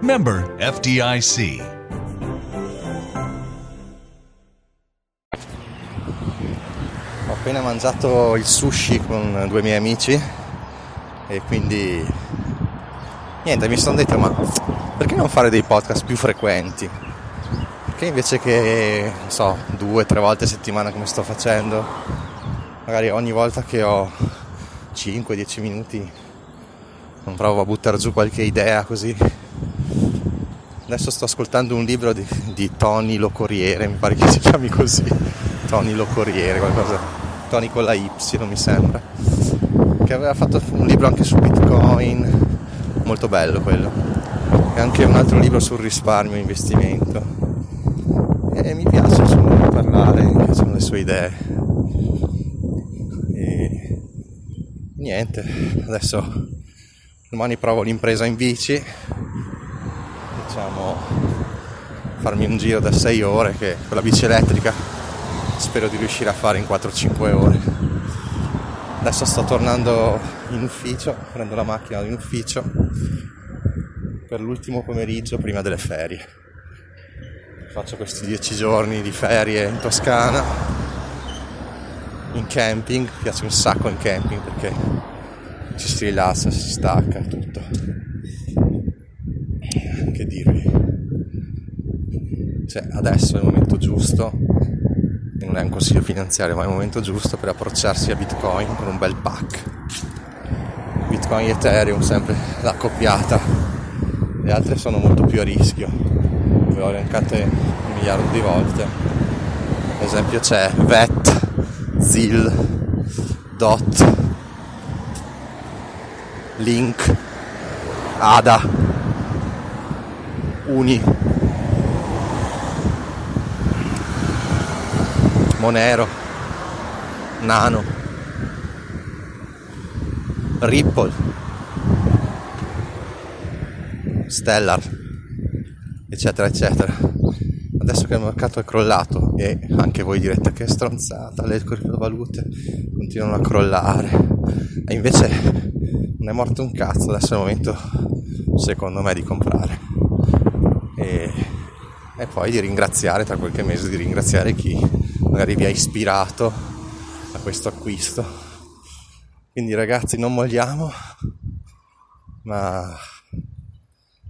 Member FDIC. Ho appena mangiato il sushi con due miei amici e quindi niente, mi sono detto ma perché non fare dei podcast più frequenti? Perché invece che, non so, due, tre volte a settimana come sto facendo, magari ogni volta che ho 5-10 minuti non provo a buttare giù qualche idea così. Adesso sto ascoltando un libro di, di Tony Locorriere, mi pare che si chiami così. Tony Locorriere, qualcosa. Tony con la Y, mi sembra. Che aveva fatto un libro anche su Bitcoin, molto bello quello. E anche un altro libro sul risparmio e investimento. E mi piace insomma, parlare, mi piacciono le sue idee. E niente, adesso domani provo l'impresa in bici. Diciamo farmi un giro da 6 ore che con la bici elettrica spero di riuscire a fare in 4-5 ore. Adesso sto tornando in ufficio, prendo la macchina in ufficio per l'ultimo pomeriggio prima delle ferie. Faccio questi 10 giorni di ferie in Toscana, in camping, piace un sacco in camping perché ci si rilassa, si stacca, tutto. Che dirvi? Cioè, adesso è il momento giusto non è un consiglio finanziario, ma è il momento giusto per approcciarsi a Bitcoin con un bel pack. Bitcoin e Ethereum sempre l'accoppiata, le altre sono molto più a rischio, ve l'ho elencate un miliardo di volte. Ad esempio c'è VET, ZIL, DOT, Link, ADA, Uni, Monero, Nano, Ripple, Stellar, eccetera, eccetera. Adesso che il mercato è crollato e anche voi direte che stronzata, le criptovalute continuano a crollare e invece non è morto un cazzo, adesso è il momento secondo me di comprare e, e poi di ringraziare tra qualche mese, di ringraziare chi magari vi ha ispirato a questo acquisto. Quindi ragazzi non molliamo, ma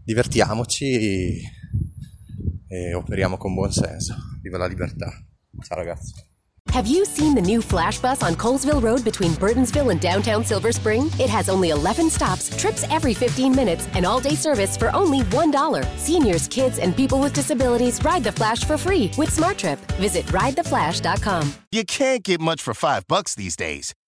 divertiamoci e operiamo con buon senso. Viva la libertà. Ciao ragazzi. Have you seen the new Flash Bus on Colesville Road between Burtonsville and downtown Silver Spring? It has only 11 stops, trips every 15 minutes, and all day service for only $1. Seniors, kids, and people with disabilities ride the Flash for free with SmartTrip. Visit ridetheflash.com. You can't get much for five bucks these days.